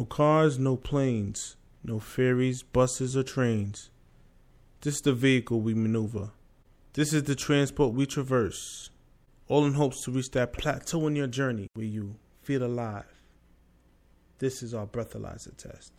No cars, no planes, no ferries, buses, or trains. This is the vehicle we maneuver. This is the transport we traverse, all in hopes to reach that plateau in your journey where you feel alive. This is our breathalyzer test.